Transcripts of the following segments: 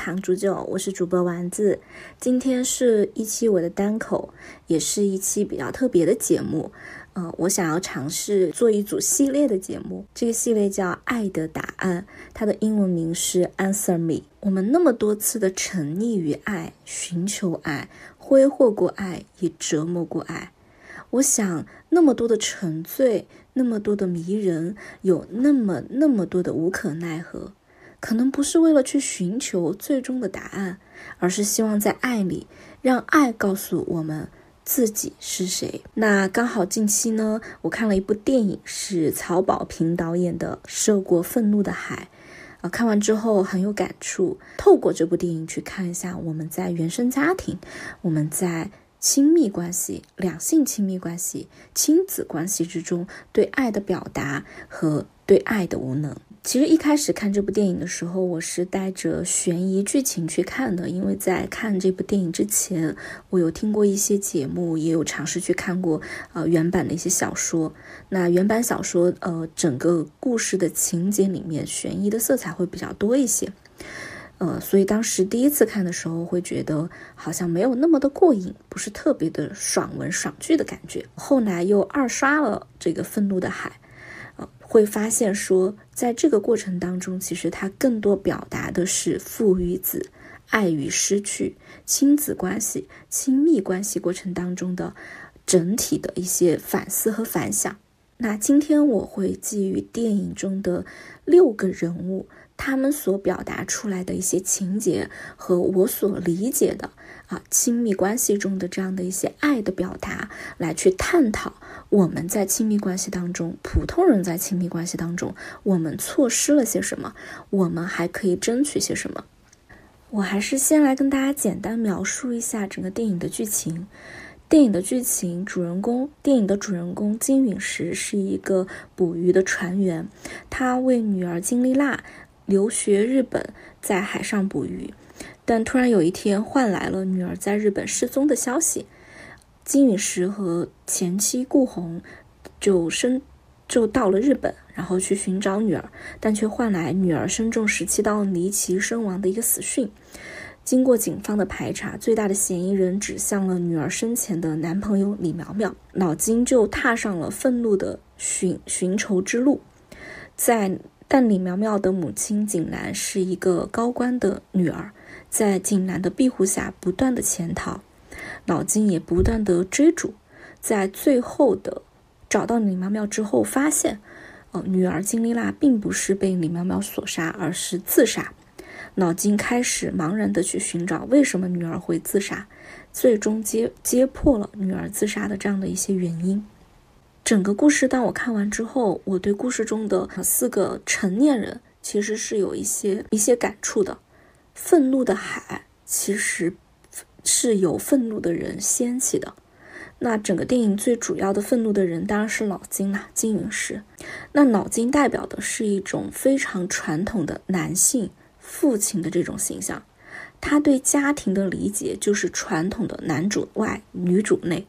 糖煮酒，我是主播丸子。今天是一期我的单口，也是一期比较特别的节目。呃，我想要尝试做一组系列的节目，这个系列叫《爱的答案》，它的英文名是 Answer Me。我们那么多次的沉溺于爱，寻求爱，挥霍过爱，也折磨过爱。我想，那么多的沉醉，那么多的迷人，有那么那么多的无可奈何。可能不是为了去寻求最终的答案，而是希望在爱里，让爱告诉我们自己是谁。那刚好近期呢，我看了一部电影，是曹保平导演的《涉过愤怒的海》，啊，看完之后很有感触。透过这部电影去看一下我们在原生家庭，我们在亲密关系、两性亲密关系、亲子关系之中对爱的表达和对爱的无能。其实一开始看这部电影的时候，我是带着悬疑剧情去看的，因为在看这部电影之前，我有听过一些节目，也有尝试去看过呃原版的一些小说。那原版小说呃整个故事的情节里面，悬疑的色彩会比较多一些，呃，所以当时第一次看的时候，会觉得好像没有那么的过瘾，不是特别的爽文爽剧的感觉。后来又二刷了这个《愤怒的海》。会发现说，在这个过程当中，其实它更多表达的是父与子、爱与失去、亲子关系、亲密关系过程当中的整体的一些反思和反响。那今天我会基于电影中的六个人物，他们所表达出来的一些情节和我所理解的。啊，亲密关系中的这样的一些爱的表达，来去探讨我们在亲密关系当中，普通人在亲密关系当中，我们错失了些什么，我们还可以争取些什么。我还是先来跟大家简单描述一下整个电影的剧情。电影的剧情，主人公，电影的主人公金陨石是一个捕鱼的船员，他为女儿金丽娜留学日本，在海上捕鱼。但突然有一天，换来了女儿在日本失踪的消息。金陨石和前妻顾红就生就到了日本，然后去寻找女儿，但却换来女儿身中十七刀离奇身亡的一个死讯。经过警方的排查，最大的嫌疑人指向了女儿生前的男朋友李苗苗。老金就踏上了愤怒的寻寻仇之路。在但李苗苗的母亲景兰是一个高官的女儿。在景兰的庇护下，不断的潜逃，脑金也不断的追逐，在最后的找到李苗苗之后，发现，哦，女儿金丽娜并不是被李苗苗所杀，而是自杀。脑金开始茫然的去寻找为什么女儿会自杀，最终揭揭破了女儿自杀的这样的一些原因。整个故事，当我看完之后，我对故事中的四个成年人其实是有一些一些感触的。愤怒的海其实是由愤怒的人掀起的。那整个电影最主要的愤怒的人当然是老金啦，金陨石。那老金代表的是一种非常传统的男性父亲的这种形象，他对家庭的理解就是传统的男主外女主内，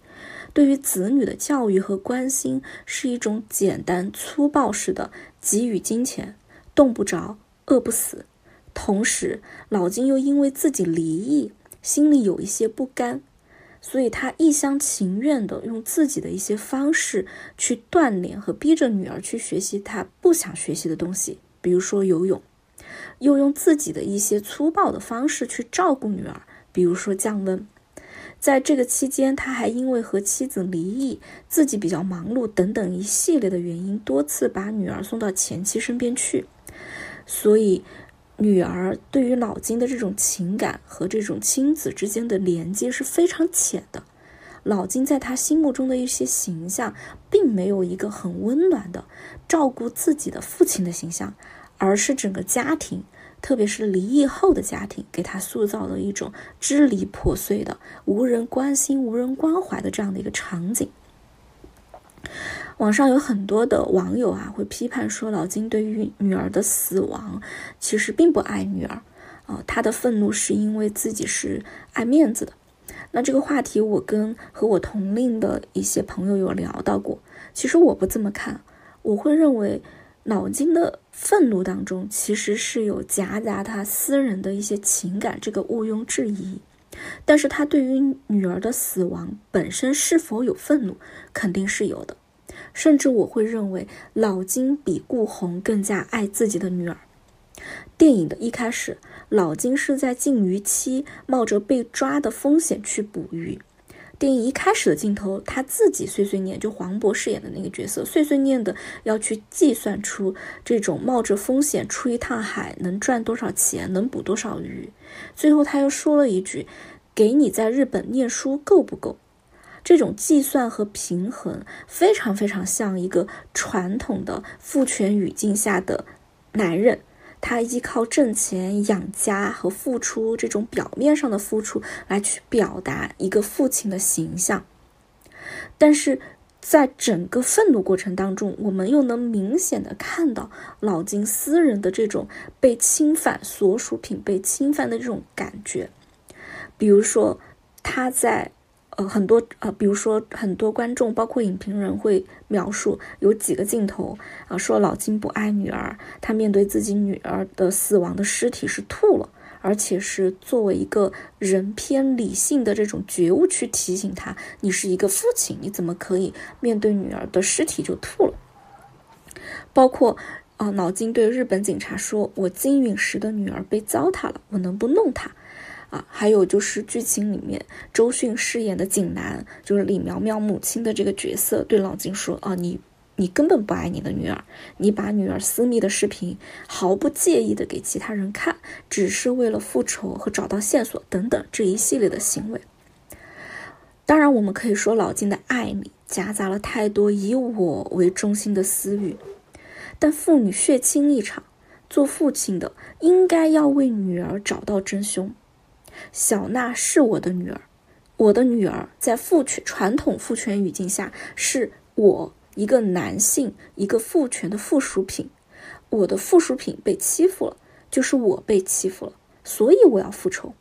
对于子女的教育和关心是一种简单粗暴式的给予金钱，冻不着，饿不死。同时，老金又因为自己离异，心里有一些不甘，所以他一厢情愿的用自己的一些方式去锻炼和逼着女儿去学习他不想学习的东西，比如说游泳，又用自己的一些粗暴的方式去照顾女儿，比如说降温。在这个期间，他还因为和妻子离异，自己比较忙碌等等一系列的原因，多次把女儿送到前妻身边去，所以。女儿对于老金的这种情感和这种亲子之间的连接是非常浅的。老金在他心目中的一些形象，并没有一个很温暖的照顾自己的父亲的形象，而是整个家庭，特别是离异后的家庭，给他塑造了一种支离破碎的、无人关心、无人关怀的这样的一个场景。网上有很多的网友啊，会批判说老金对于女儿的死亡，其实并不爱女儿，啊，他的愤怒是因为自己是爱面子的。那这个话题，我跟和我同龄的一些朋友有聊到过。其实我不这么看，我会认为，老金的愤怒当中，其实是有夹杂他私人的一些情感，这个毋庸置疑。但是他对于女儿的死亡本身是否有愤怒，肯定是有的。甚至我会认为，老金比顾红更加爱自己的女儿。电影的一开始，老金是在禁渔期，冒着被抓的风险去捕鱼。电影一开始的镜头，他自己碎碎念，就黄渤饰演的那个角色，碎碎念的要去计算出这种冒着风险出一趟海能赚多少钱，能捕多少鱼。最后他又说了一句：“给你在日本念书够不够？”这种计算和平衡，非常非常像一个传统的父权语境下的男人。他依靠挣钱养家和付出这种表面上的付出来去表达一个父亲的形象，但是在整个愤怒过程当中，我们又能明显的看到老金私人的这种被侵犯、所属品被侵犯的这种感觉，比如说他在。很多呃，比如说很多观众，包括影评人会描述有几个镜头啊，说老金不爱女儿，他面对自己女儿的死亡的尸体是吐了，而且是作为一个人偏理性的这种觉悟去提醒他，你是一个父亲，你怎么可以面对女儿的尸体就吐了？包括啊，老金对日本警察说：“我金陨石的女儿被糟蹋了，我能不弄她？”啊，还有就是剧情里面周迅饰演的景南，就是李苗苗母亲的这个角色，对老金说：“啊，你你根本不爱你的女儿，你把女儿私密的视频毫不介意的给其他人看，只是为了复仇和找到线索等等这一系列的行为。”当然，我们可以说老金的爱里夹杂了太多以我为中心的私欲，但父女血亲一场，做父亲的应该要为女儿找到真凶。小娜是我的女儿，我的女儿在父权传统父权语境下，是我一个男性一个父权的附属品，我的附属品被欺负了，就是我被欺负了，所以我要复仇，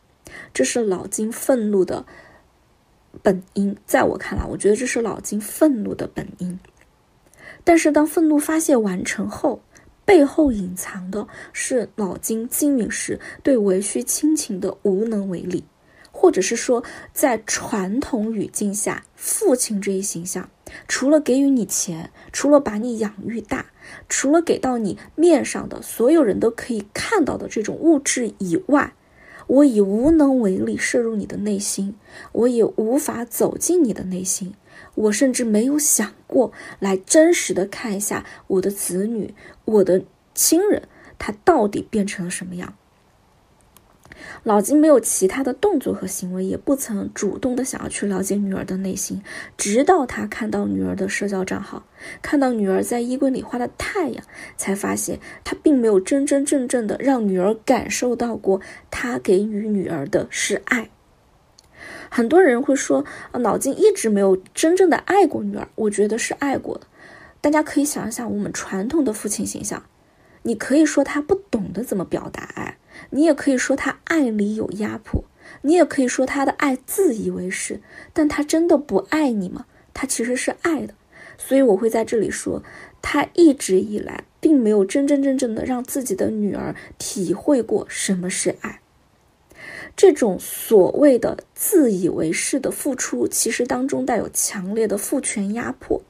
这是老金愤怒的本因。在我看来，我觉得这是老金愤怒的本因。但是当愤怒发泄完成后，背后隐藏的是老金金陨石对维续亲情的无能为力，或者是说，在传统语境下，父亲这一形象，除了给予你钱，除了把你养育大，除了给到你面上的所有人都可以看到的这种物质以外，我以无能为力摄入你的内心，我也无法走进你的内心。我甚至没有想过来真实的看一下我的子女，我的亲人，他到底变成了什么样。老金没有其他的动作和行为，也不曾主动的想要去了解女儿的内心，直到他看到女儿的社交账号，看到女儿在衣柜里画的太阳，才发现他并没有真真正正的让女儿感受到过他给予女儿的是爱。很多人会说，啊，脑筋一直没有真正的爱过女儿。我觉得是爱过的。大家可以想一想，我们传统的父亲形象，你可以说他不懂得怎么表达爱，你也可以说他爱里有压迫，你也可以说他的爱自以为是。但他真的不爱你吗？他其实是爱的。所以我会在这里说，他一直以来并没有真真正正的让自己的女儿体会过什么是爱。这种所谓的自以为是的付出，其实当中带有强烈的父权压迫。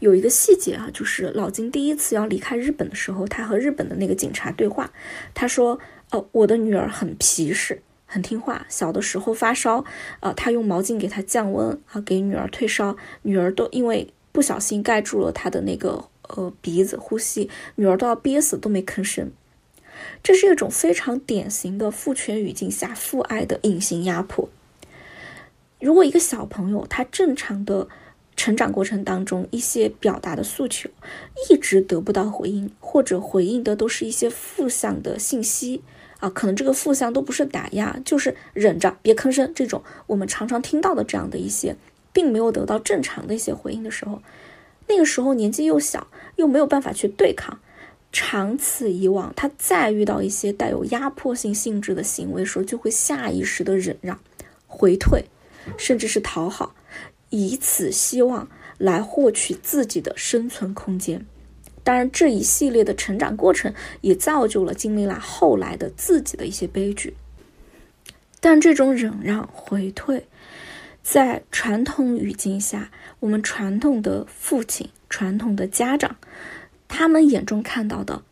有一个细节啊，就是老金第一次要离开日本的时候，他和日本的那个警察对话，他说：“哦，我的女儿很皮实，很听话。小的时候发烧，啊，他用毛巾给她降温，啊，给女儿退烧，女儿都因为不小心盖住了她的那个呃鼻子呼吸，女儿都要憋死都没吭声。”这是一种非常典型的父权语境下父爱的隐形压迫。如果一个小朋友他正常的成长过程当中，一些表达的诉求一直得不到回应，或者回应的都是一些负向的信息啊，可能这个负向都不是打压，就是忍着别吭声这种我们常常听到的这样的一些，并没有得到正常的一些回应的时候，那个时候年纪又小，又没有办法去对抗。长此以往，他再遇到一些带有压迫性性质的行为时候，就会下意识的忍让、回退，甚至是讨好，以此希望来获取自己的生存空间。当然，这一系列的成长过程也造就了金丽娜后来的自己的一些悲剧。但这种忍让、回退，在传统语境下，我们传统的父亲、传统的家长，他们眼中看到的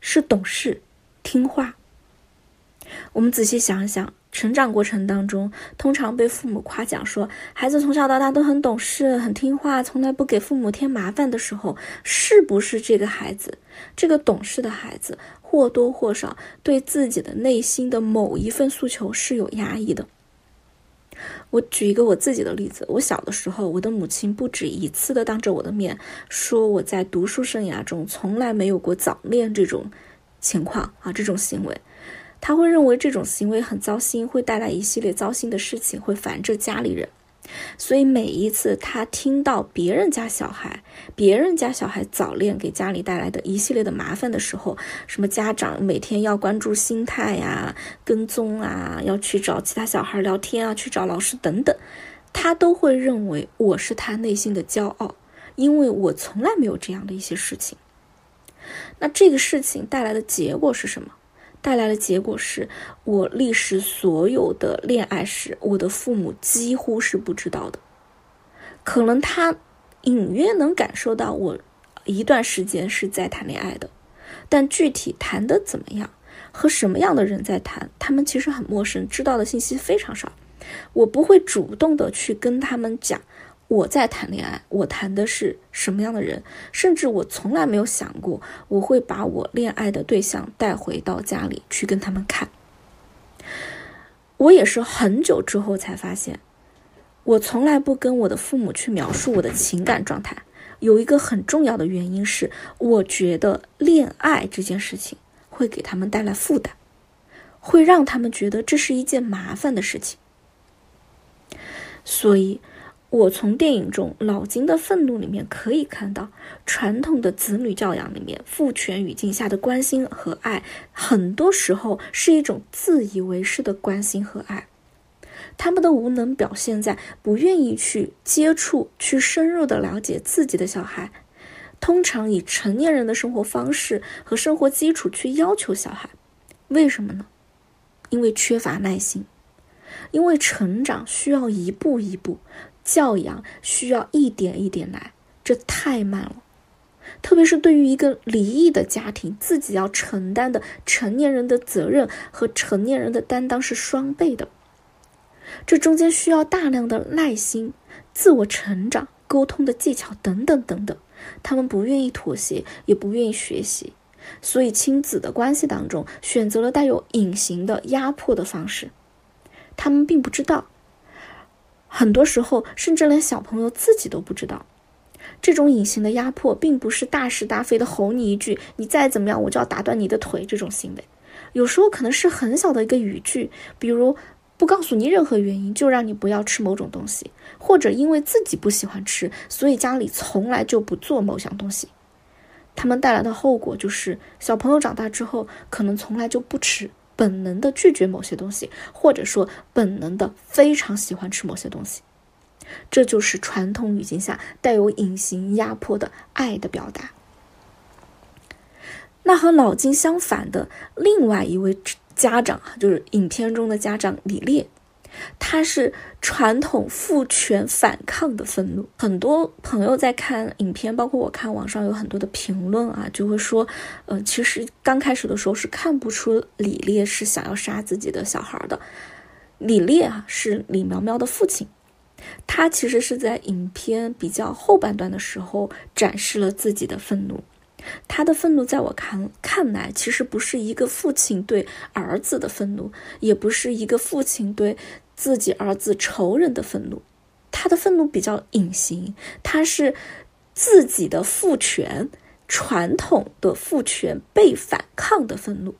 是懂事、听话。我们仔细想想。成长过程当中，通常被父母夸奖说孩子从小到大都很懂事、很听话，从来不给父母添麻烦的时候，是不是这个孩子，这个懂事的孩子或多或少对自己的内心的某一份诉求是有压抑的？我举一个我自己的例子，我小的时候，我的母亲不止一次的当着我的面说我在读书生涯中从来没有过早恋这种情况啊，这种行为。他会认为这种行为很糟心，会带来一系列糟心的事情，会烦着家里人。所以每一次他听到别人家小孩、别人家小孩早恋给家里带来的一系列的麻烦的时候，什么家长每天要关注心态呀、跟踪啊，要去找其他小孩聊天啊，去找老师等等，他都会认为我是他内心的骄傲，因为我从来没有这样的一些事情。那这个事情带来的结果是什么？带来的结果是我历史所有的恋爱史，我的父母几乎是不知道的。可能他隐约能感受到我一段时间是在谈恋爱的，但具体谈的怎么样，和什么样的人在谈，他们其实很陌生，知道的信息非常少。我不会主动的去跟他们讲。我在谈恋爱，我谈的是什么样的人？甚至我从来没有想过，我会把我恋爱的对象带回到家里去跟他们看。我也是很久之后才发现，我从来不跟我的父母去描述我的情感状态。有一个很重要的原因是，我觉得恋爱这件事情会给他们带来负担，会让他们觉得这是一件麻烦的事情，所以。我从电影中老金的愤怒里面可以看到，传统的子女教养里面父权语境下的关心和爱，很多时候是一种自以为是的关心和爱。他们的无能表现在不愿意去接触、去深入的了解自己的小孩，通常以成年人的生活方式和生活基础去要求小孩。为什么呢？因为缺乏耐心，因为成长需要一步一步。教养需要一点一点来，这太慢了。特别是对于一个离异的家庭，自己要承担的成年人的责任和成年人的担当是双倍的。这中间需要大量的耐心、自我成长、沟通的技巧等等等等。他们不愿意妥协，也不愿意学习，所以亲子的关系当中选择了带有隐形的压迫的方式。他们并不知道。很多时候，甚至连小朋友自己都不知道，这种隐形的压迫，并不是大是大非的吼你一句“你再怎么样，我就要打断你的腿”这种行为。有时候可能是很小的一个语句，比如不告诉你任何原因就让你不要吃某种东西，或者因为自己不喜欢吃，所以家里从来就不做某项东西。他们带来的后果就是，小朋友长大之后可能从来就不吃。本能的拒绝某些东西，或者说本能的非常喜欢吃某些东西，这就是传统语境下带有隐形压迫的爱的表达。那和老金相反的另外一位家长，就是影片中的家长李烈。他是传统父权反抗的愤怒。很多朋友在看影片，包括我看网上有很多的评论啊，就会说，呃，其实刚开始的时候是看不出李烈是想要杀自己的小孩的。李烈啊，是李苗苗的父亲，他其实是在影片比较后半段的时候展示了自己的愤怒。他的愤怒，在我看看来，其实不是一个父亲对儿子的愤怒，也不是一个父亲对自己儿子仇人的愤怒。他的愤怒比较隐形，他是自己的父权传统的父权被反抗的愤怒。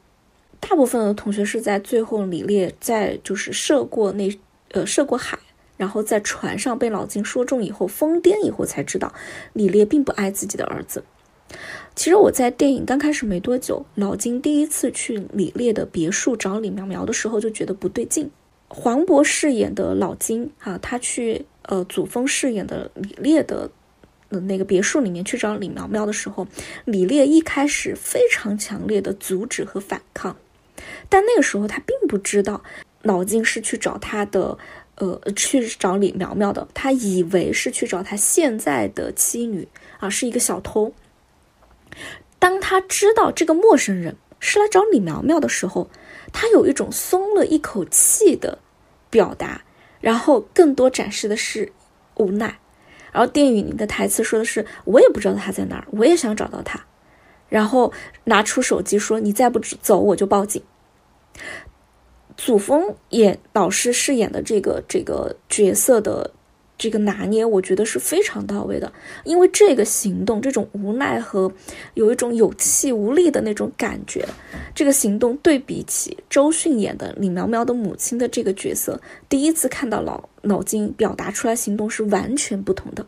大部分的同学是在最后李烈在就是涉过那呃涉过海，然后在船上被老金说中以后疯癫以后才知道，李烈并不爱自己的儿子。其实我在电影刚开始没多久，老金第一次去李烈的别墅找李苗苗的时候，就觉得不对劲。黄渤饰演的老金，啊，他去呃祖峰饰演的李烈的那个别墅里面去找李苗苗的时候，李烈一开始非常强烈的阻止和反抗，但那个时候他并不知道老金是去找他的，呃，去找李苗苗的，他以为是去找他现在的妻女啊，是一个小偷。当他知道这个陌生人是来找李苗苗的时候，他有一种松了一口气的表达，然后更多展示的是无奈。然后电影里的台词说的是：“我也不知道他在哪儿，我也想找到他。”然后拿出手机说：“你再不走，我就报警。”祖峰演老师饰演的这个这个角色的。这个拿捏，我觉得是非常到位的，因为这个行动，这种无奈和有一种有气无力的那种感觉，这个行动对比起周迅演的李苗苗的母亲的这个角色，第一次看到老脑筋表达出来行动是完全不同的。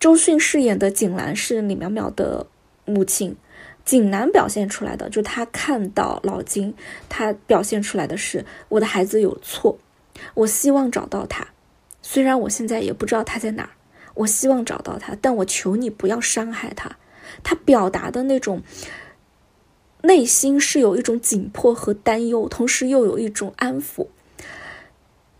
周迅饰演的景兰是李苗苗的母亲，景兰表现出来的，就她看到老金，她表现出来的是我的孩子有错，我希望找到他。虽然我现在也不知道他在哪儿，我希望找到他，但我求你不要伤害他。他表达的那种内心是有一种紧迫和担忧，同时又有一种安抚。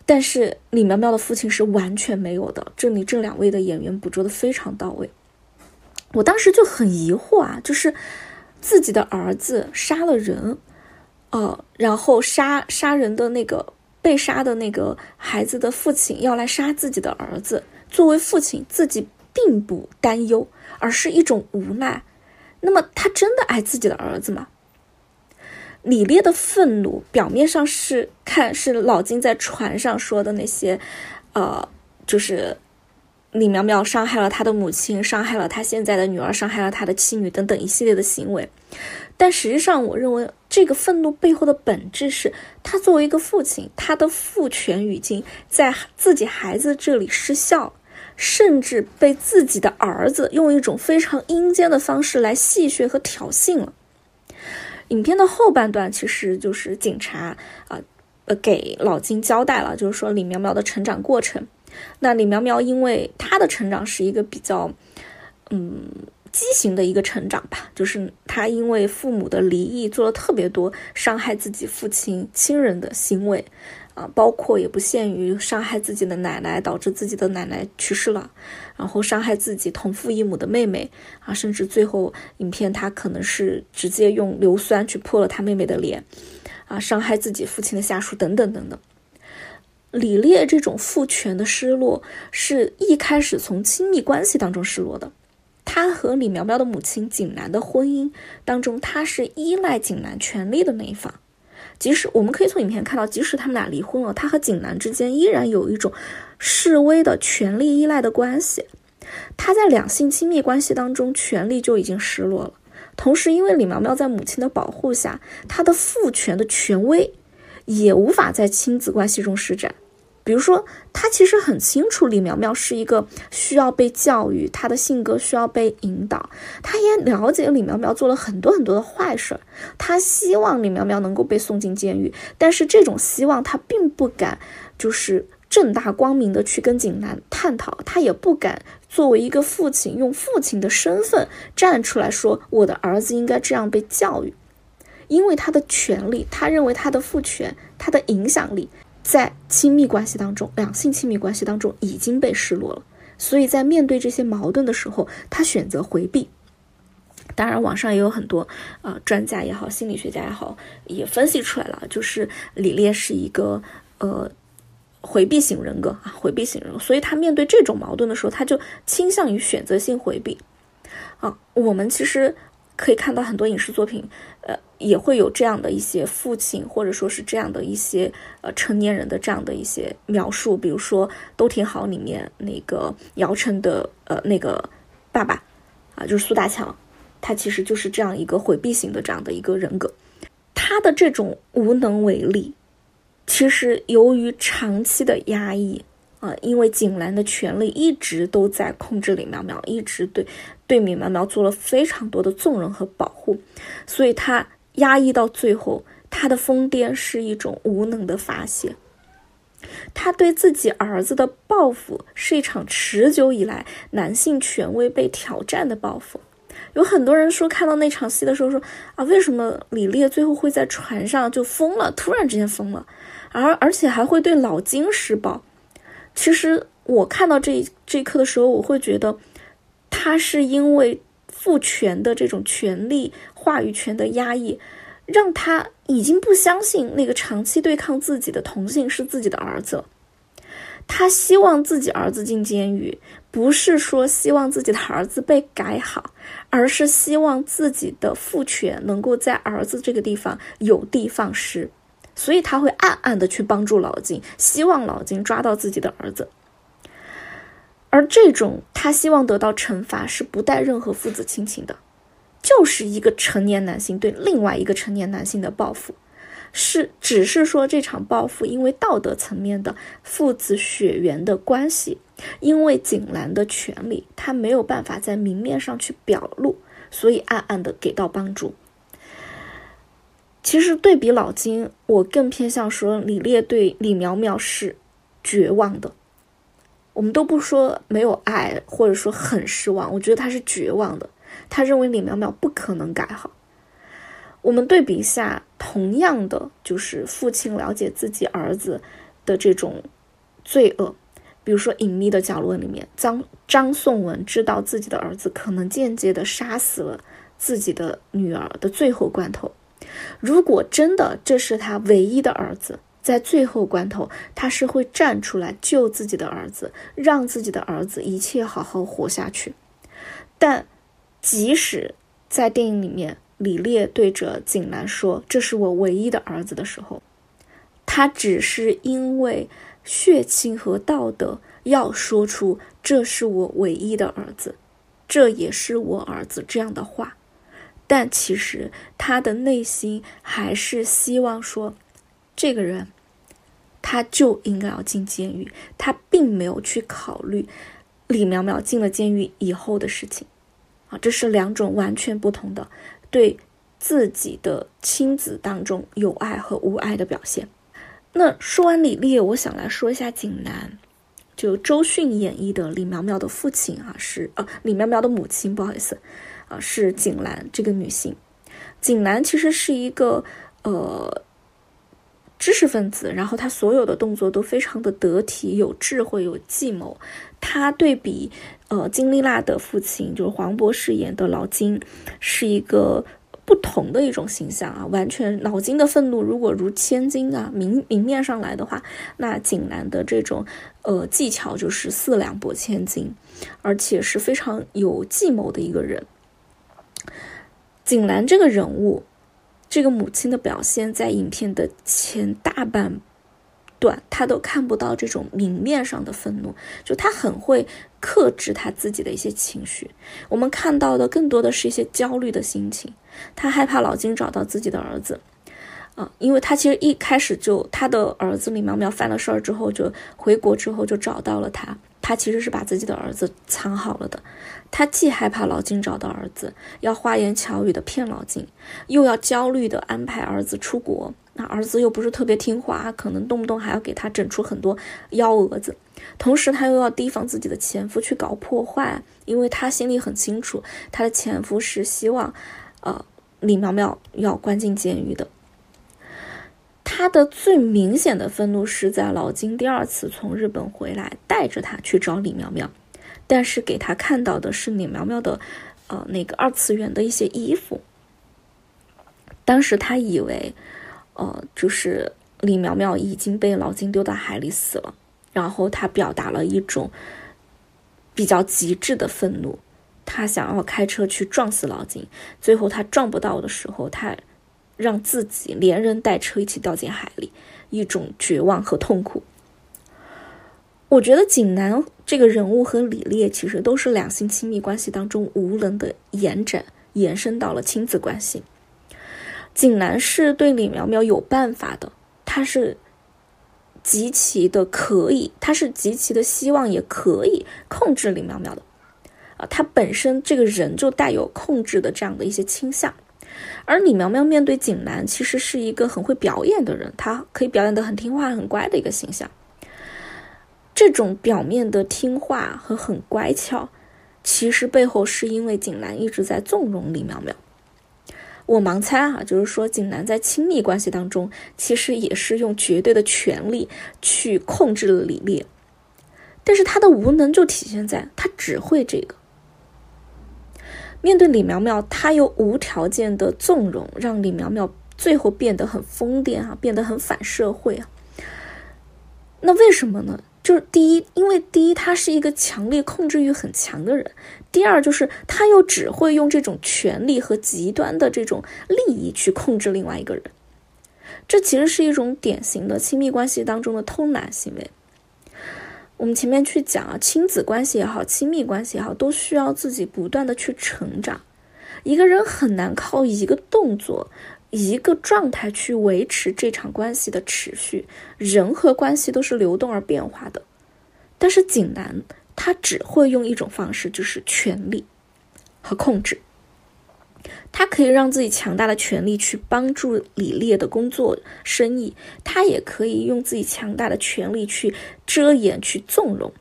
但是李苗苗的父亲是完全没有的。这里这两位的演员捕捉的非常到位。我当时就很疑惑啊，就是自己的儿子杀了人，呃，然后杀杀人的那个。被杀的那个孩子的父亲要来杀自己的儿子，作为父亲，自己并不担忧，而是一种无奈。那么，他真的爱自己的儿子吗？李烈的愤怒表面上是看是老金在船上说的那些，呃，就是李苗苗伤害了他的母亲，伤害了他现在的女儿，伤害了他的妻女等等一系列的行为。但实际上，我认为这个愤怒背后的本质是他作为一个父亲，他的父权语境在自己孩子这里失效，甚至被自己的儿子用一种非常阴间的方式来戏谑和挑衅了。影片的后半段其实就是警察啊，呃，给老金交代了，就是说李苗苗的成长过程。那李苗苗因为她的成长是一个比较，嗯。畸形的一个成长吧，就是他因为父母的离异，做了特别多伤害自己父亲亲人的行为，啊，包括也不限于伤害自己的奶奶，导致自己的奶奶去世了，然后伤害自己同父异母的妹妹，啊，甚至最后影片他可能是直接用硫酸去泼了他妹妹的脸，啊，伤害自己父亲的下属等等等等。李烈这种父权的失落，是一开始从亲密关系当中失落的。他和李苗苗的母亲景兰的婚姻当中，他是依赖景兰权利的那一方。即使我们可以从影片看到，即使他们俩离婚了，他和景兰之间依然有一种示威的权力依赖的关系。他在两性亲密关系当中，权力就已经失落了。同时，因为李苗苗在母亲的保护下，他的父权的权威也无法在亲子关系中施展。比如说，他其实很清楚李苗苗是一个需要被教育，他的性格需要被引导。他也了解李苗苗做了很多很多的坏事儿，他希望李苗苗能够被送进监狱。但是这种希望他并不敢，就是正大光明的去跟景南探讨，他也不敢作为一个父亲用父亲的身份站出来说我的儿子应该这样被教育，因为他的权利，他认为他的父权，他的影响力。在亲密关系当中，两性亲密关系当中已经被失落了，所以在面对这些矛盾的时候，他选择回避。当然，网上也有很多呃专家也好，心理学家也好，也分析出来了，就是李烈是一个呃回避型人格啊，回避型人格，所以他面对这种矛盾的时候，他就倾向于选择性回避。啊，我们其实。可以看到很多影视作品，也会有这样的一些父亲，或者说是这样的一些呃成年人的这样的一些描述。比如说《都挺好》里面那个姚晨的呃那个爸爸啊，就是苏大强，他其实就是这样一个回避型的这样的一个人格。他的这种无能为力，其实由于长期的压抑。啊，因为景兰的权力一直都在控制李苗苗，一直对对李苗苗做了非常多的纵容和保护，所以他压抑到最后，他的疯癫是一种无能的发泄。他对自己儿子的报复是一场持久以来男性权威被挑战的报复。有很多人说，看到那场戏的时候说啊，为什么李烈最后会在船上就疯了，突然之间疯了，而而且还会对老金施暴？其实我看到这这一刻的时候，我会觉得他是因为父权的这种权力、话语权的压抑。让他已经不相信那个长期对抗自己的同性是自己的儿子，他希望自己儿子进监狱，不是说希望自己的儿子被改好，而是希望自己的父权能够在儿子这个地方有的放矢，所以他会暗暗的去帮助老金，希望老金抓到自己的儿子，而这种他希望得到惩罚是不带任何父子亲情的。就是一个成年男性对另外一个成年男性的报复，是只是说这场报复因为道德层面的父子血缘的关系，因为景兰的权利，他没有办法在明面上去表露，所以暗暗的给到帮助。其实对比老金，我更偏向说李烈对李苗苗是绝望的。我们都不说没有爱，或者说很失望，我觉得他是绝望的。他认为李苗苗不可能改好。我们对比一下，同样的就是父亲了解自己儿子的这种罪恶，比如说《隐秘的角落》里面，张张颂文知道自己的儿子可能间接的杀死了自己的女儿的最后关头。如果真的这是他唯一的儿子，在最后关头，他是会站出来救自己的儿子，让自己的儿子一切好好活下去。但即使在电影里面，李烈对着景兰说：“这是我唯一的儿子”的时候，他只是因为血亲和道德要说出“这是我唯一的儿子，这也是我儿子”这样的话，但其实他的内心还是希望说，这个人他就应该要进监狱，他并没有去考虑李苗苗进了监狱以后的事情。啊，这是两种完全不同的对自己的亲子当中有爱和无爱的表现。那说完李烈，我想来说一下景南，就周迅演绎的李苗苗的父亲啊，是呃李苗苗的母亲，不好意思，啊是景兰这个女性。景兰其实是一个呃知识分子，然后他所有的动作都非常的得体，有智慧，有计谋。他对比。呃，金丽娜的父亲就是黄渤饰演的老金，是一个不同的一种形象啊。完全老金的愤怒，如果如千金啊，明明面上来的话，那景南的这种呃技巧就是四两拨千斤，而且是非常有计谋的一个人。景南这个人物，这个母亲的表现，在影片的前大半。段她都看不到这种明面上的愤怒，就她很会克制她自己的一些情绪。我们看到的更多的是一些焦虑的心情，她害怕老金找到自己的儿子，啊，因为他其实一开始就他的儿子李苗苗犯了事儿之后，就回国之后就找到了他，他其实是把自己的儿子藏好了的。他既害怕老金找到儿子，要花言巧语的骗老金，又要焦虑的安排儿子出国。那儿子又不是特别听话，可能动不动还要给他整出很多幺蛾子，同时他又要提防自己的前夫去搞破坏，因为他心里很清楚，他的前夫是希望，呃，李苗苗要关进监狱的。他的最明显的愤怒是在老金第二次从日本回来，带着他去找李苗苗，但是给他看到的是李苗苗的，呃，那个二次元的一些衣服。当时他以为。呃，就是李苗苗已经被老金丢到海里死了，然后他表达了一种比较极致的愤怒，他想要开车去撞死老金，最后他撞不到的时候，他让自己连人带车一起掉进海里，一种绝望和痛苦。我觉得景南这个人物和李烈其实都是两性亲密关系当中无能的延展，延伸到了亲子关系。景南是对李苗苗有办法的，他是极其的可以，他是极其的希望也可以控制李苗苗的，啊，他本身这个人就带有控制的这样的一些倾向，而李苗苗面对景南其实是一个很会表演的人，她可以表演的很听话、很乖的一个形象，这种表面的听话和很乖巧，其实背后是因为景南一直在纵容李苗苗。我盲猜啊，就是说景南在亲密关系当中，其实也是用绝对的权力去控制了李烈，但是他的无能就体现在他只会这个。面对李苗苗，他又无条件的纵容，让李苗苗最后变得很疯癫啊，变得很反社会啊。那为什么呢？就是第一，因为第一他是一个强烈控制欲很强的人；第二，就是他又只会用这种权力和极端的这种利益去控制另外一个人。这其实是一种典型的亲密关系当中的偷懒行为。我们前面去讲啊，亲子关系也好，亲密关系也好，都需要自己不断的去成长。一个人很难靠一个动作。一个状态去维持这场关系的持续，人和关系都是流动而变化的。但是景南他只会用一种方式，就是权力和控制。他可以让自己强大的权力去帮助李烈的工作生意，他也可以用自己强大的权力去遮掩、去纵容。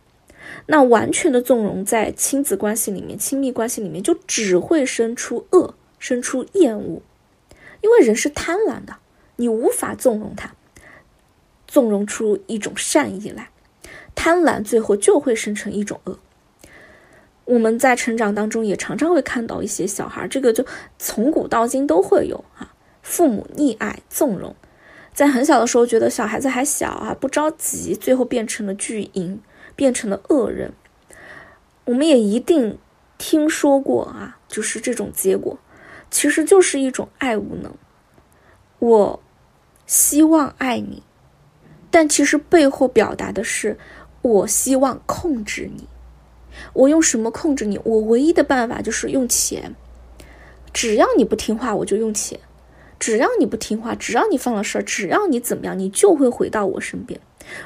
那完全的纵容在亲子关系里面、亲密关系里面，就只会生出恶，生出厌恶。因为人是贪婪的，你无法纵容他，纵容出一种善意来，贪婪最后就会生成一种恶。我们在成长当中也常常会看到一些小孩，这个就从古到今都会有啊，父母溺爱纵容，在很小的时候觉得小孩子还小啊，不着急，最后变成了巨婴，变成了恶人。我们也一定听说过啊，就是这种结果。其实就是一种爱无能。我希望爱你，但其实背后表达的是我希望控制你。我用什么控制你？我唯一的办法就是用钱。只要你不听话，我就用钱；只要你不听话，只要你犯了事儿，只要你怎么样，你就会回到我身边。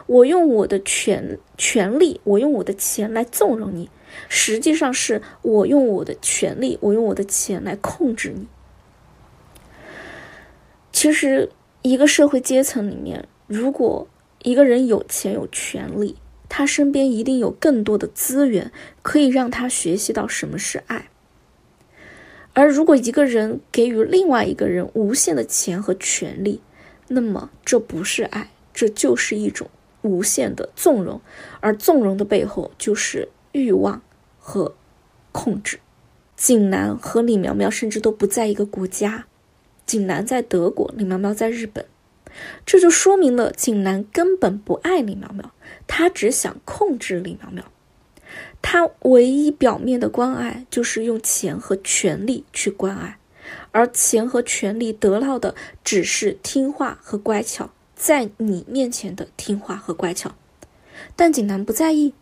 我用我的权权力，我用我的钱来纵容你。实际上是我用我的权利，我用我的钱来控制你。其实，一个社会阶层里面，如果一个人有钱有权利，他身边一定有更多的资源可以让他学习到什么是爱。而如果一个人给予另外一个人无限的钱和权利，那么这不是爱，这就是一种无限的纵容，而纵容的背后就是。欲望和控制，景南和李苗苗甚至都不在一个国家。景南在德国，李苗苗在日本，这就说明了景南根本不爱李苗苗，他只想控制李苗苗。他唯一表面的关爱就是用钱和权力去关爱，而钱和权力得到的只是听话和乖巧，在你面前的听话和乖巧。但景南不在意。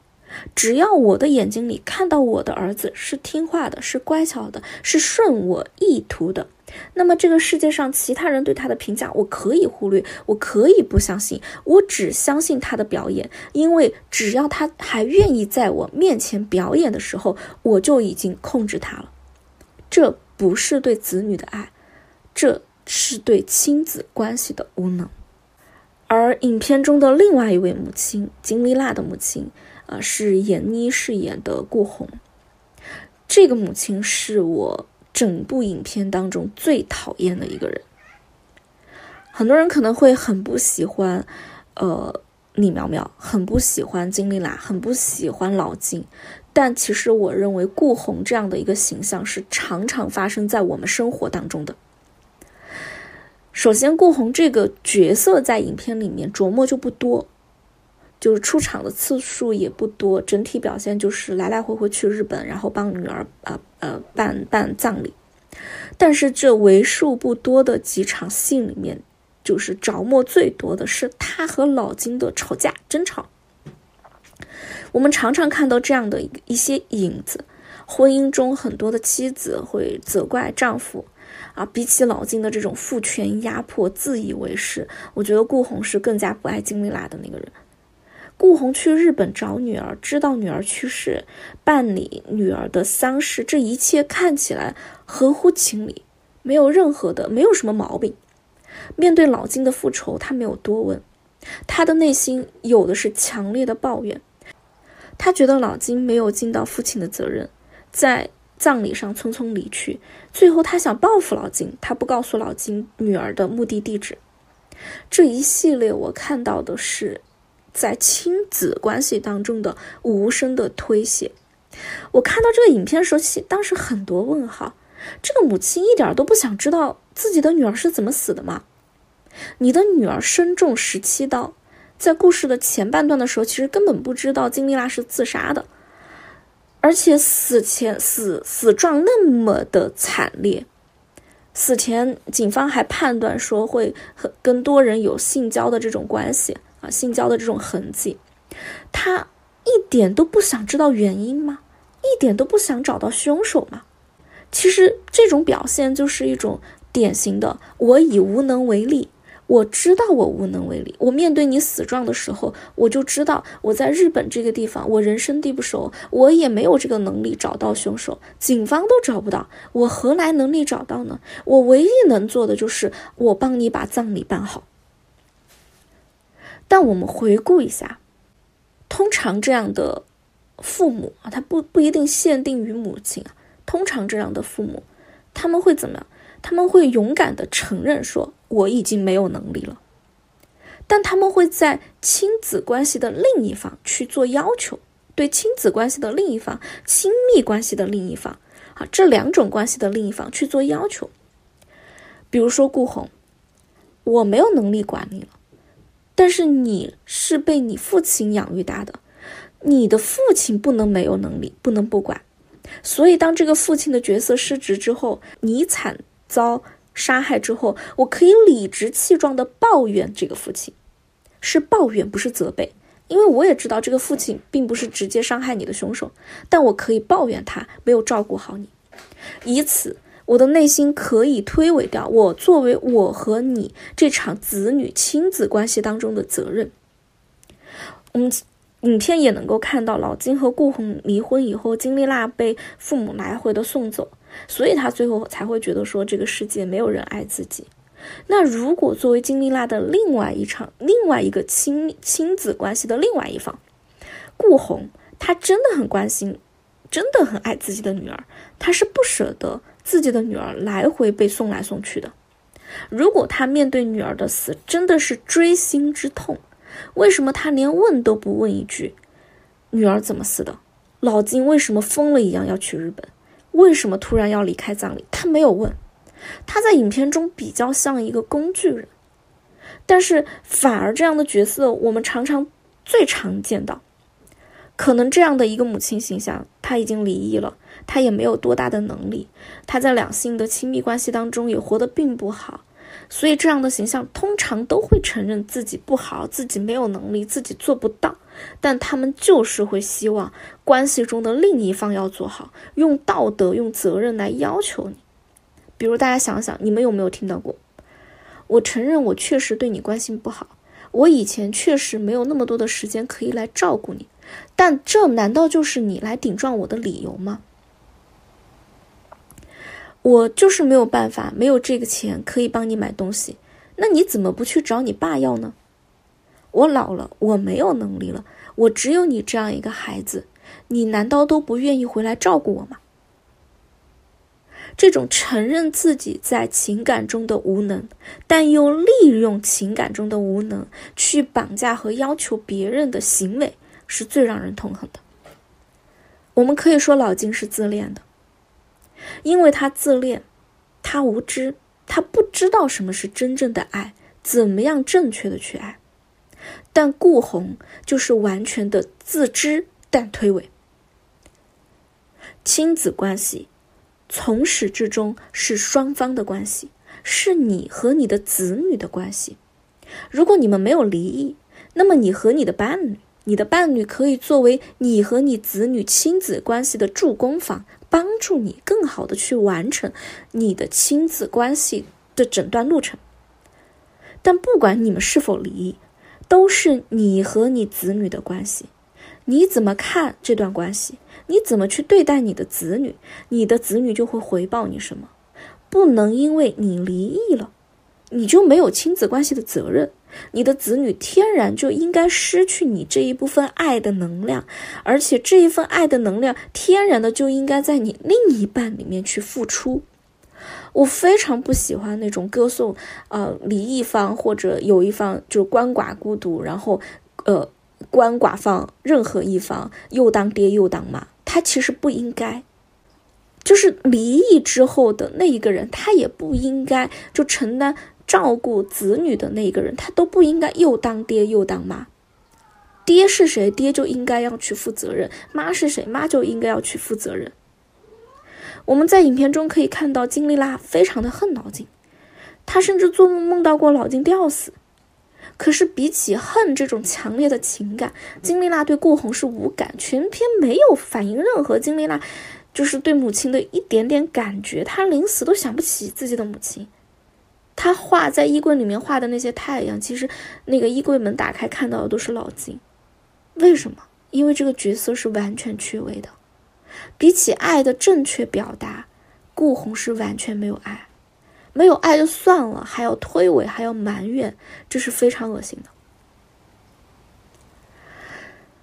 只要我的眼睛里看到我的儿子是听话的，是乖巧的，是顺我意图的，那么这个世界上其他人对他的评价，我可以忽略，我可以不相信，我只相信他的表演，因为只要他还愿意在我面前表演的时候，我就已经控制他了。这不是对子女的爱，这是对亲子关系的无能。而影片中的另外一位母亲金丽娜的母亲。啊，是闫妮饰演的顾红。这个母亲是我整部影片当中最讨厌的一个人。很多人可能会很不喜欢，呃，李苗苗，很不喜欢金丽娜，很不喜欢老金。但其实我认为顾红这样的一个形象是常常发生在我们生活当中的。首先，顾红这个角色在影片里面琢磨就不多。就是出场的次数也不多，整体表现就是来来回回去日本，然后帮女儿呃呃办办葬礼。但是这为数不多的几场戏里面，就是着墨最多的是他和老金的吵架争吵。我们常常看到这样的一些影子：婚姻中很多的妻子会责怪丈夫，啊，比起老金的这种父权压迫、自以为是，我觉得顾红是更加不爱金丽拉的那个人。顾红去日本找女儿，知道女儿去世，办理女儿的丧事，这一切看起来合乎情理，没有任何的，没有什么毛病。面对老金的复仇，他没有多问，他的内心有的是强烈的抱怨。他觉得老金没有尽到父亲的责任，在葬礼上匆匆离去。最后，他想报复老金，他不告诉老金女儿的墓地地址。这一系列，我看到的是在亲子关系当中的无声的推卸。我看到这个影片的时候，当时很多问号。这个母亲一点都不想知道自己的女儿是怎么死的吗？你的女儿身中十七刀，在故事的前半段的时候，其实根本不知道金丽娜是自杀的，而且死前死死状那么的惨烈，死前警方还判断说会和跟多人有性交的这种关系啊，性交的这种痕迹，他一点都不想知道原因吗？一点都不想找到凶手吗？其实这种表现就是一种典型的“我已无能为力”。我知道我无能为力。我面对你死状的时候，我就知道我在日本这个地方，我人生地不熟，我也没有这个能力找到凶手，警方都找不到，我何来能力找到呢？我唯一能做的就是我帮你把葬礼办好。但我们回顾一下，通常这样的父母啊，他不不一定限定于母亲啊。通常这样的父母，他们会怎么样？他们会勇敢的承认说我已经没有能力了，但他们会在亲子关系的另一方去做要求，对亲子关系的另一方、亲密关系的另一方，啊，这两种关系的另一方去做要求。比如说顾红，我没有能力管你了，但是你是被你父亲养育大的，你的父亲不能没有能力，不能不管。所以，当这个父亲的角色失职之后，你惨遭杀害之后，我可以理直气壮地抱怨这个父亲，是抱怨，不是责备，因为我也知道这个父亲并不是直接伤害你的凶手，但我可以抱怨他没有照顾好你，以此我的内心可以推诿掉我作为我和你这场子女亲子关系当中的责任。我们。影片也能够看到老金和顾红离婚以后，金丽娜被父母来回的送走，所以他最后才会觉得说这个世界没有人爱自己。那如果作为金丽娜的另外一场、另外一个亲亲子关系的另外一方，顾红，他真的很关心，真的很爱自己的女儿，他是不舍得自己的女儿来回被送来送去的。如果他面对女儿的死真的是锥心之痛。为什么他连问都不问一句，女儿怎么死的？老金为什么疯了一样要去日本？为什么突然要离开葬礼？他没有问，他在影片中比较像一个工具人，但是反而这样的角色我们常常最常见到，可能这样的一个母亲形象，她已经离异了，他也没有多大的能力，他在两性的亲密关系当中也活得并不好。所以，这样的形象通常都会承认自己不好，自己没有能力，自己做不到。但他们就是会希望关系中的另一方要做好，用道德、用责任来要求你。比如，大家想想，你们有没有听到过？我承认我确实对你关心不好，我以前确实没有那么多的时间可以来照顾你，但这难道就是你来顶撞我的理由吗？我就是没有办法，没有这个钱可以帮你买东西，那你怎么不去找你爸要呢？我老了，我没有能力了，我只有你这样一个孩子，你难道都不愿意回来照顾我吗？这种承认自己在情感中的无能，但又利用情感中的无能去绑架和要求别人的行为，是最让人痛恨的。我们可以说老金是自恋的。因为他自恋，他无知，他不知道什么是真正的爱，怎么样正确的去爱。但顾红就是完全的自知但推诿。亲子关系从始至终是双方的关系，是你和你的子女的关系。如果你们没有离异，那么你和你的伴侣，你的伴侣可以作为你和你子女亲子关系的助攻方。帮助你更好的去完成你的亲子关系的整段路程。但不管你们是否离异，都是你和你子女的关系。你怎么看这段关系？你怎么去对待你的子女？你的子女就会回报你什么？不能因为你离异了，你就没有亲子关系的责任，你的子女天然就应该失去你这一部分爱的能量，而且这一份爱的能量天然的就应该在你另一半里面去付出。我非常不喜欢那种歌颂，呃，离异方或者有一方就是鳏寡孤独，然后，呃，鳏寡方任何一方又当爹又当妈，他其实不应该。就是离异之后的那一个人，他也不应该就承担照顾子女的那一个人，他都不应该又当爹又当妈。爹是谁，爹就应该要去负责任；妈是谁，妈就应该要去负责任。我们在影片中可以看到金丽娜非常的恨老金，她甚至做梦梦到过老金吊死。可是比起恨这种强烈的情感，金丽娜对顾红是无感，全片没有反映任何金丽娜。就是对母亲的一点点感觉，她临死都想不起自己的母亲。他画在衣柜里面画的那些太阳，其实那个衣柜门打开看到的都是老金。为什么？因为这个角色是完全缺位的。比起爱的正确表达，顾红是完全没有爱，没有爱就算了，还要推诿，还要埋怨，这是非常恶心的。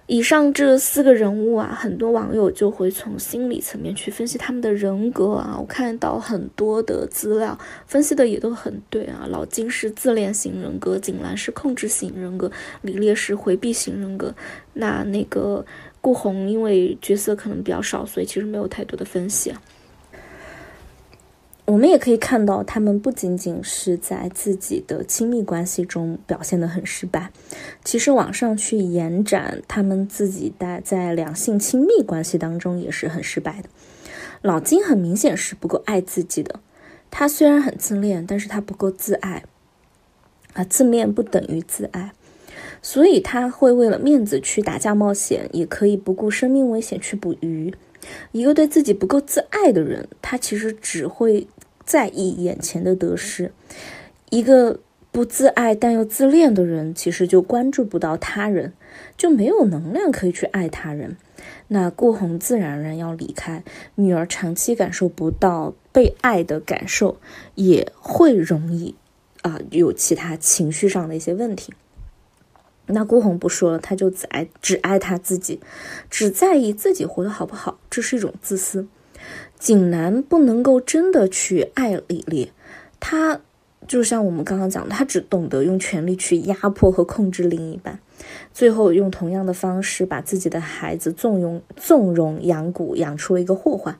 以上这四个人物啊，很多网友就会从心理层面去分析他们的人格啊。我看到很多的资料分析的也都很对啊。老金是自恋型人格，景兰是控制型人格，李烈是回避型人格。那那个顾红因为角色可能比较少，所以其实没有太多的分析啊。我们也可以看到，他们不仅仅是在自己的亲密关系中表现得很失败，其实往上去延展，他们自己在在两性亲密关系当中也是很失败的。老金很明显是不够爱自己的，他虽然很自恋，但是他不够自爱啊，自恋不等于自爱，所以他会为了面子去打架冒险，也可以不顾生命危险去捕鱼。一个对自己不够自爱的人，他其实只会。在意眼前的得失，一个不自爱但又自恋的人，其实就关注不到他人，就没有能量可以去爱他人。那顾红自然而然要离开，女儿长期感受不到被爱的感受，也会容易啊有其他情绪上的一些问题。那顾红不说了，他就只爱只爱他自己，只在意自己活得好不好，这是一种自私。景南不能够真的去爱李烈，他就像我们刚刚讲的，他只懂得用权力去压迫和控制另一半，最后用同样的方式把自己的孩子纵容纵容养蛊，养出了一个祸患。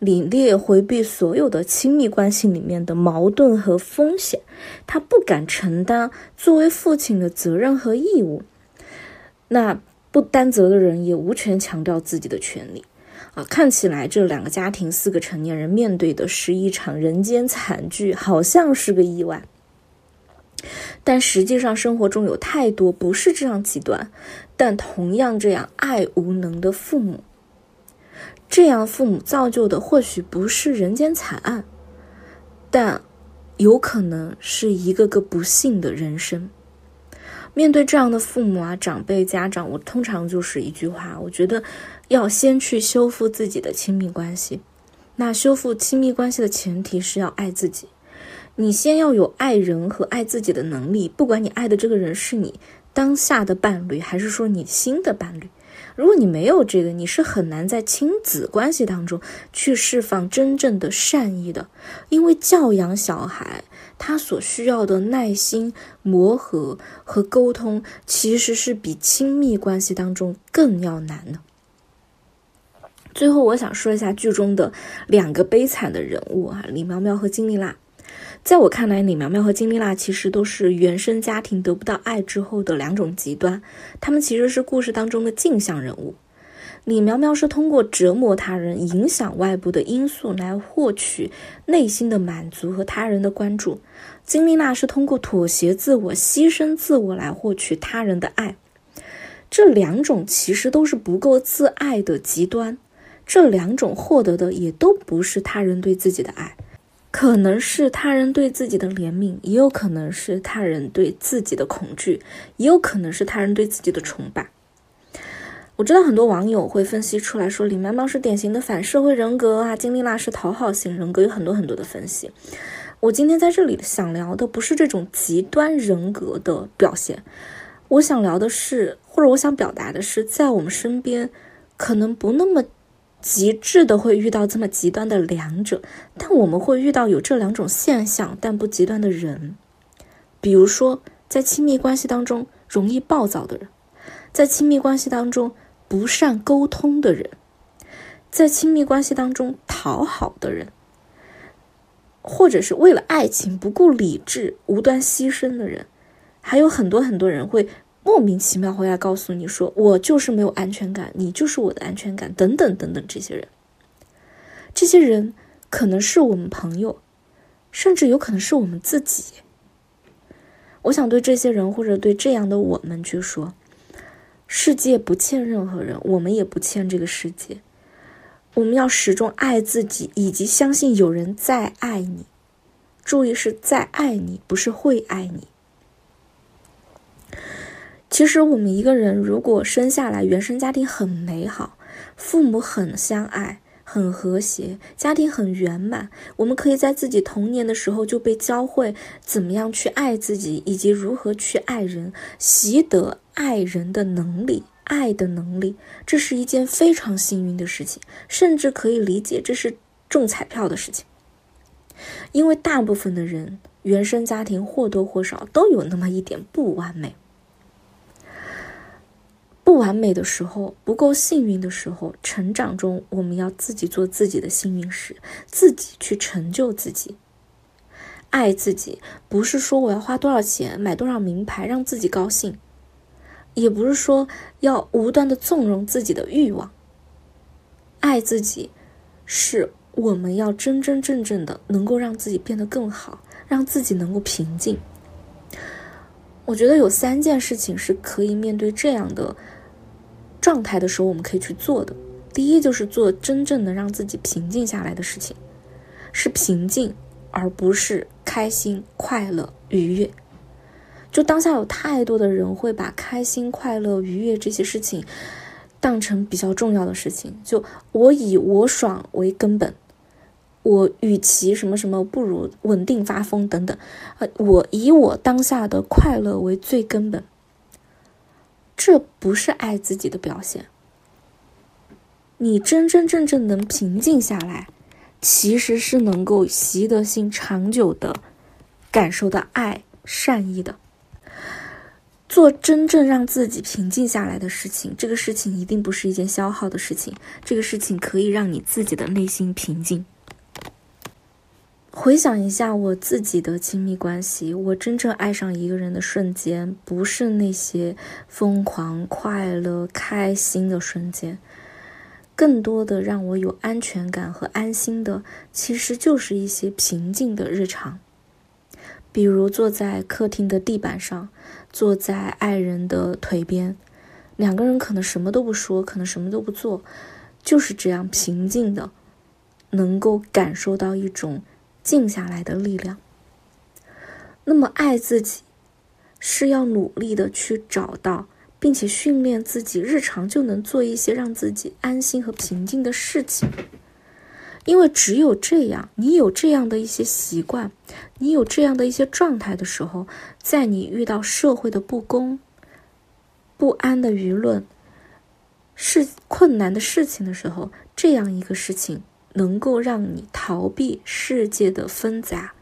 李烈回避所有的亲密关系里面的矛盾和风险，他不敢承担作为父亲的责任和义务。那不担责的人也无权强调自己的权利。啊，看起来这两个家庭四个成年人面对的是一场人间惨剧，好像是个意外。但实际上，生活中有太多不是这样极端，但同样这样爱无能的父母。这样父母造就的或许不是人间惨案，但有可能是一个个不幸的人生。面对这样的父母啊，长辈、家长，我通常就是一句话，我觉得要先去修复自己的亲密关系。那修复亲密关系的前提是要爱自己，你先要有爱人和爱自己的能力。不管你爱的这个人是你当下的伴侣，还是说你新的伴侣。如果你没有这个，你是很难在亲子关系当中去释放真正的善意的，因为教养小孩，他所需要的耐心、磨合和沟通，其实是比亲密关系当中更要难的。最后，我想说一下剧中的两个悲惨的人物啊，李苗苗和金丽娜。在我看来，李苗苗和金丽娜其实都是原生家庭得不到爱之后的两种极端。他们其实是故事当中的镜像人物。李苗苗是通过折磨他人、影响外部的因素来获取内心的满足和他人的关注；金丽娜是通过妥协自我、牺牲自我来获取他人的爱。这两种其实都是不够自爱的极端。这两种获得的也都不是他人对自己的爱。可能是他人对自己的怜悯，也有可能是他人对自己的恐惧，也有可能是他人对自己的崇拜。我知道很多网友会分析出来说，李苗苗是典型的反社会人格啊，金丽娜是讨好型人格，有很多很多的分析。我今天在这里想聊的不是这种极端人格的表现，我想聊的是，或者我想表达的是，在我们身边可能不那么极致的会遇到这么极端的两者，但我们会遇到有这两种现象但不极端的人，比如说在亲密关系当中容易暴躁的人，在亲密关系当中不善沟通的人，在亲密关系当中讨好的人。或者是为了爱情不顾理智、无端牺牲的人，还有很多很多人会莫名其妙回来告诉你说：“我就是没有安全感，你就是我的安全感。”等等等等，这些人，这些人可能是我们朋友，甚至有可能是我们自己。我想对这些人或者对这样的我们去说：世界不欠任何人，我们也不欠这个世界。我们要始终爱自己，以及相信有人在爱你。注意是在爱你，不是会爱你。其实，我们一个人如果生下来原生家庭很美好，父母很相爱、很和谐，家庭很圆满，我们可以在自己童年的时候就被教会怎么样去爱自己，以及如何去爱人，习得爱人的能力。爱的能力，这是一件非常幸运的事情，甚至可以理解这是中彩票的事情。因为大部分的人原生家庭或多或少都有那么一点不完美。不完美的时候，不够幸运的时候，成长中我们要自己做自己的幸运石，自己去成就自己。爱自己，不是说我要花多少钱买多少名牌让自己高兴。也不是说要无端的纵容自己的欲望，爱自己，是我们要真真正正的能够让自己变得更好，让自己能够平静。我觉得有三件事情是可以面对这样的状态的时候，我们可以去做的。第一，就是做真正的让自己平静下来的事情，是平静，而不是开心、快乐、愉悦。就当下有太多的人会把开心、快乐、愉悦这些事情当成比较重要的事情。就我以我爽为根本，我与其什么什么不如稳定发疯等等。呃，我以我当下的快乐为最根本，这不是爱自己的表现。你真真正正能平静下来，其实是能够习得性长久的感受到爱、善意的。做真正让自己平静下来的事情，这个事情一定不是一件消耗的事情。这个事情可以让你自己的内心平静。回想一下我自己的亲密关系，我真正爱上一个人的瞬间，不是那些疯狂、快乐、开心的瞬间，更多的让我有安全感和安心的，其实就是一些平静的日常。比如坐在客厅的地板上，坐在爱人的腿边，两个人可能什么都不说，可能什么都不做，就是这样平静的，能够感受到一种静下来的力量。那么爱自己，是要努力的去找到，并且训练自己，日常就能做一些让自己安心和平静的事情。因为只有这样，你有这样的一些习惯，你有这样的一些状态的时候，在你遇到社会的不公、不安的舆论、是困难的事情的时候，这样一个事情能够让你逃避世界的纷杂，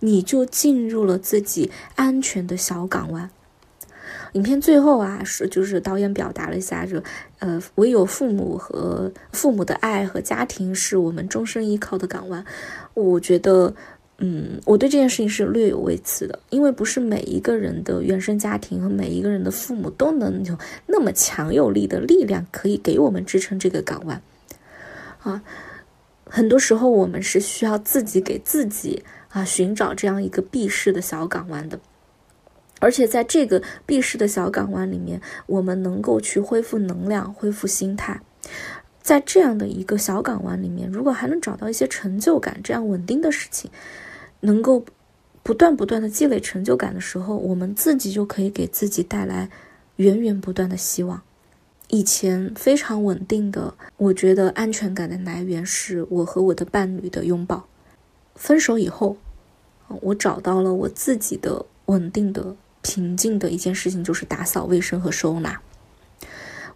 你就进入了自己安全的小港湾。影片最后啊，是就是导演表达了一下，就呃，唯有父母和父母的爱和家庭是我们终身依靠的港湾。我觉得，嗯，我对这件事情是略有微词的，因为不是每一个人的原生家庭和每一个人的父母都能有那么强有力的力量，可以给我们支撑这个港湾。啊，很多时候我们是需要自己给自己啊寻找这样一个避世的小港湾的。而且在这个避世的小港湾里面，我们能够去恢复能量、恢复心态。在这样的一个小港湾里面，如果还能找到一些成就感，这样稳定的事情，能够不断不断的积累成就感的时候，我们自己就可以给自己带来源源不断的希望。以前非常稳定的，我觉得安全感的来源是我和我的伴侣的拥抱。分手以后。我找到了我自己的稳定的、平静的一件事情，就是打扫卫生和收纳。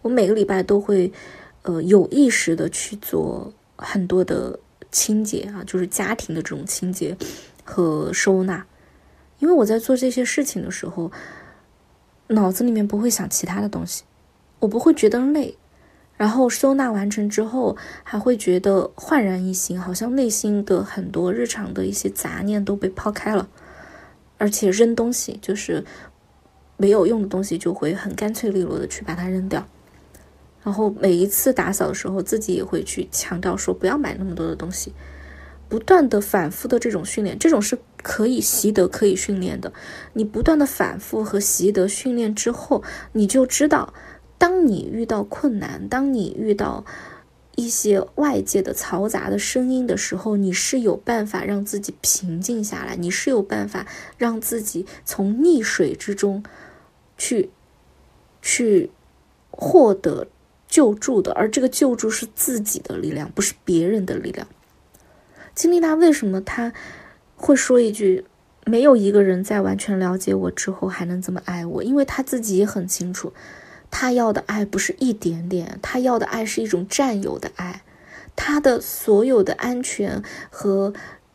我每个礼拜都会，呃，有意识的去做很多的清洁啊，就是家庭的这种清洁和收纳。因为我在做这些事情的时候，脑子里面不会想其他的东西，我不会觉得累。然后收纳完成之后，还会觉得焕然一新，好像内心的很多日常的一些杂念都被抛开了。而且扔东西，就是没有用的东西，就会很干脆利落的去把它扔掉。然后每一次打扫的时候，自己也会去强调说不要买那么多的东西，不断的反复的这种训练，这种是可以习得、可以训练的。你不断的反复和习得训练之后，你就知道。当你遇到困难，当你遇到一些外界的嘈杂的声音的时候，你是有办法让自己平静下来，你是有办法让自己从溺水之中去去获得救助的。而这个救助是自己的力量，不是别人的力量。金丽娜为什么他会说一句“没有一个人在完全了解我之后还能这么爱我”？因为他自己也很清楚。他要的爱不是一点点，他要的爱是一种占有的爱。他的所有的安全和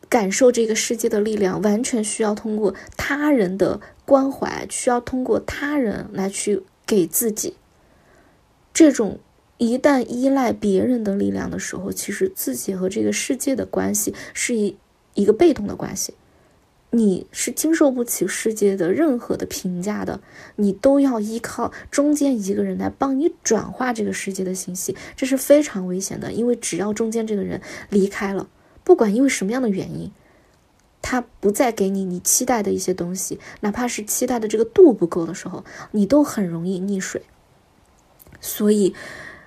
感受这个世界的力量，完全需要通过他人的关怀，需要通过他人来去给自己。这种一旦依赖别人的力量的时候，其实自己和这个世界的关系是一一个被动的关系。你是经受不起世界的任何的评价的，你都要依靠中间一个人来帮你转化这个世界的信息，这是非常危险的。因为只要中间这个人离开了，不管因为什么样的原因，他不再给你你期待的一些东西，哪怕是期待的这个度不够的时候，你都很容易溺水。所以，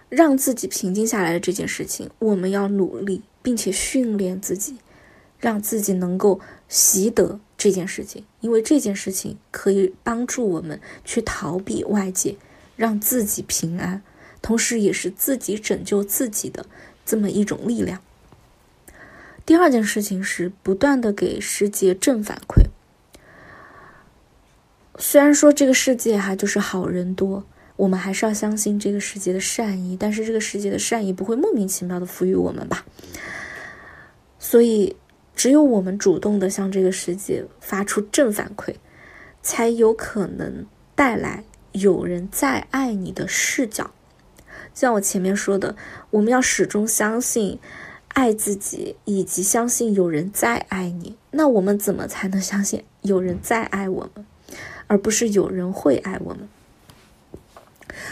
让自己平静下来的这件事情，我们要努力，并且训练自己。让自己能够习得这件事情，因为这件事情可以帮助我们去逃避外界，让自己平安，同时也是自己拯救自己的这么一种力量。第二件事情是不断的给世界正反馈。虽然说这个世界哈就是好人多，我们还是要相信这个世界的善意，但是这个世界的善意不会莫名其妙的赋予我们吧？所以。只有我们主动的向这个世界发出正反馈，才有可能带来有人在爱你的视角。像我前面说的，我们要始终相信爱自己，以及相信有人在爱你。那我们怎么才能相信有人在爱我们，而不是有人会爱我们？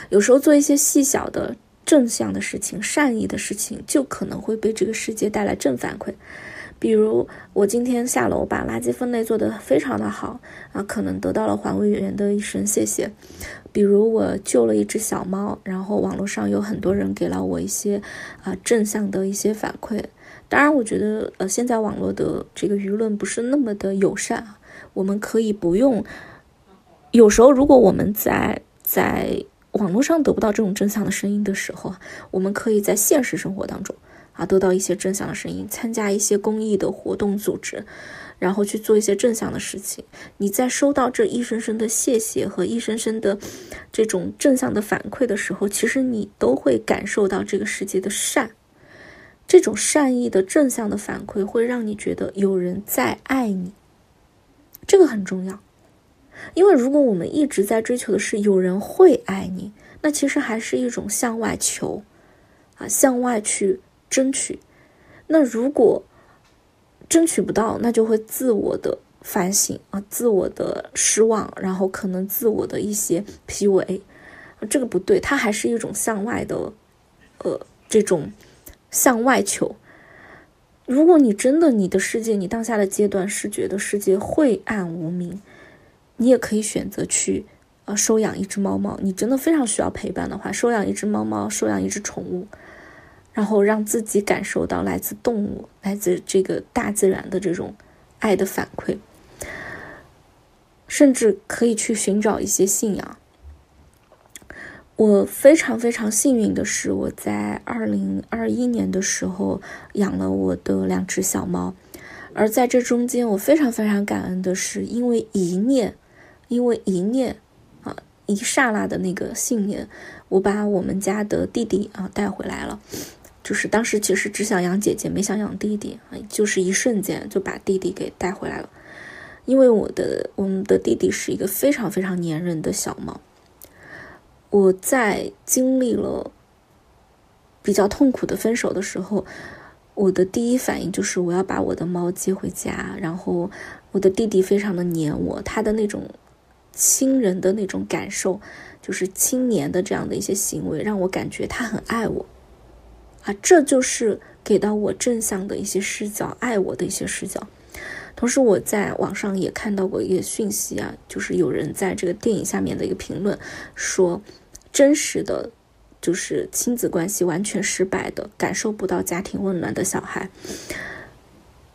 有时候做一些细小的正向的事情、善意的事情，就可能会被这个世界带来正反馈。比如我今天下楼把垃圾分类做得非常的好啊，可能得到了环卫员的一声谢谢。比如我救了一只小猫，然后网络上有很多人给了我一些啊正向的一些反馈。当然，我觉得呃现在网络的这个舆论不是那么的友善啊，我们可以不用。有时候如果我们在在网络上得不到这种正向的声音的时候，我们可以在现实生活当中。啊，得到一些正向的声音，参加一些公益的活动组织，然后去做一些正向的事情。你在收到这一声声的谢谢和一声声的这种正向的反馈的时候，其实你都会感受到这个世界的善。这种善意的正向的反馈会让你觉得有人在爱你，这个很重要。因为如果我们一直在追求的是有人会爱你，那其实还是一种向外求啊，向外去。争取，那如果争取不到，那就会自我的反省啊，自我的失望，然后可能自我的一些 PUA，这个不对，它还是一种向外的，呃，这种向外求。如果你真的你的世界，你当下的阶段是觉得世界晦暗无明，你也可以选择去呃收养一只猫猫。你真的非常需要陪伴的话，收养一只猫猫，收养一只宠物。然后让自己感受到来自动物、来自这个大自然的这种爱的反馈，甚至可以去寻找一些信仰。我非常非常幸运的是，我在二零二一年的时候养了我的两只小猫，而在这中间，我非常非常感恩的是，因为一念，因为一念啊，一刹那的那个信念，我把我们家的弟弟啊带回来了。就是当时其实只想养姐姐，没想养弟弟，就是一瞬间就把弟弟给带回来了。因为我的我们的弟弟是一个非常非常粘人的小猫。我在经历了比较痛苦的分手的时候，我的第一反应就是我要把我的猫接回家。然后我的弟弟非常的黏我，他的那种亲人的那种感受，就是亲黏的这样的一些行为，让我感觉他很爱我。啊，这就是给到我正向的一些视角，爱我的一些视角。同时，我在网上也看到过一个讯息啊，就是有人在这个电影下面的一个评论说，真实的，就是亲子关系完全失败的，感受不到家庭温暖的小孩，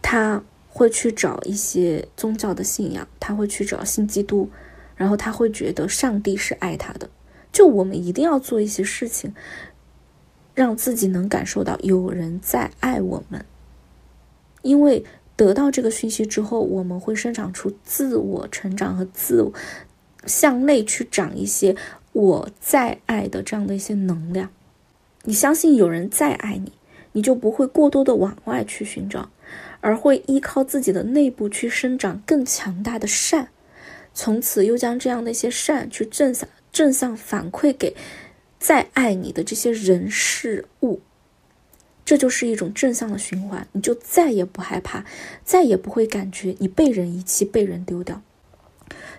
他会去找一些宗教的信仰，他会去找新基督，然后他会觉得上帝是爱他的。就我们一定要做一些事情，让自己能感受到有人在爱我们，因为。得到这个讯息之后，我们会生长出自我成长和自我向内去长一些我在爱的这样的一些能量。你相信有人在爱你，你就不会过多的往外去寻找，而会依靠自己的内部去生长更强大的善，从此又将这样的一些善去正向正向反馈给再爱你的这些人事物。这就是一种正向的循环，你就再也不害怕，再也不会感觉你被人遗弃、被人丢掉。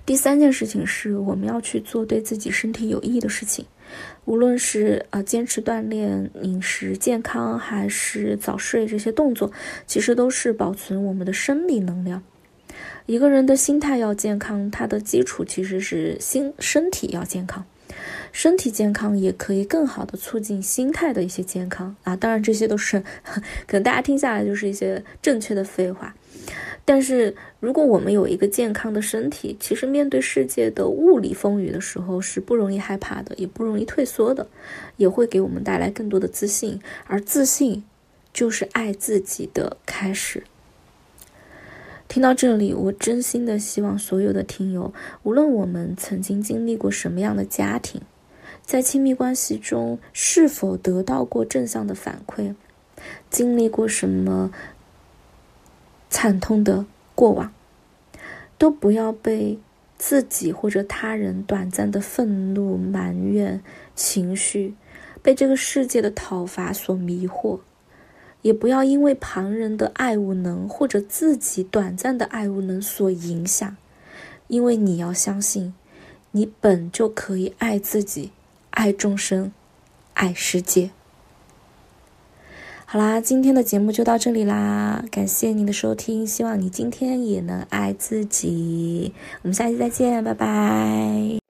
第三件事情是，我们要去做对自己身体有益的事情，无论是呃坚持锻炼、饮食健康，还是早睡，这些动作其实都是保存我们的生理能量。一个人的心态要健康，他的基础其实是心身体要健康。身体健康也可以更好的促进心态的一些健康啊，当然这些都是 可能大家听下来就是一些正确的废话。但是如果我们有一个健康的身体，其实面对世界的物理风雨的时候是不容易害怕的，也不容易退缩的，也会给我们带来更多的自信。而自信就是爱自己的开始。听到这里，我真心的希望所有的听友，无论我们曾经经历过什么样的家庭。在亲密关系中，是否得到过正向的反馈？经历过什么惨痛的过往？都不要被自己或者他人短暂的愤怒、埋怨情绪，被这个世界的讨伐所迷惑；也不要因为旁人的爱无能或者自己短暂的爱无能所影响，因为你要相信，你本就可以爱自己。爱众生，爱世界。好啦，今天的节目就到这里啦，感谢您的收听，希望你今天也能爱自己。我们下期再见，拜拜。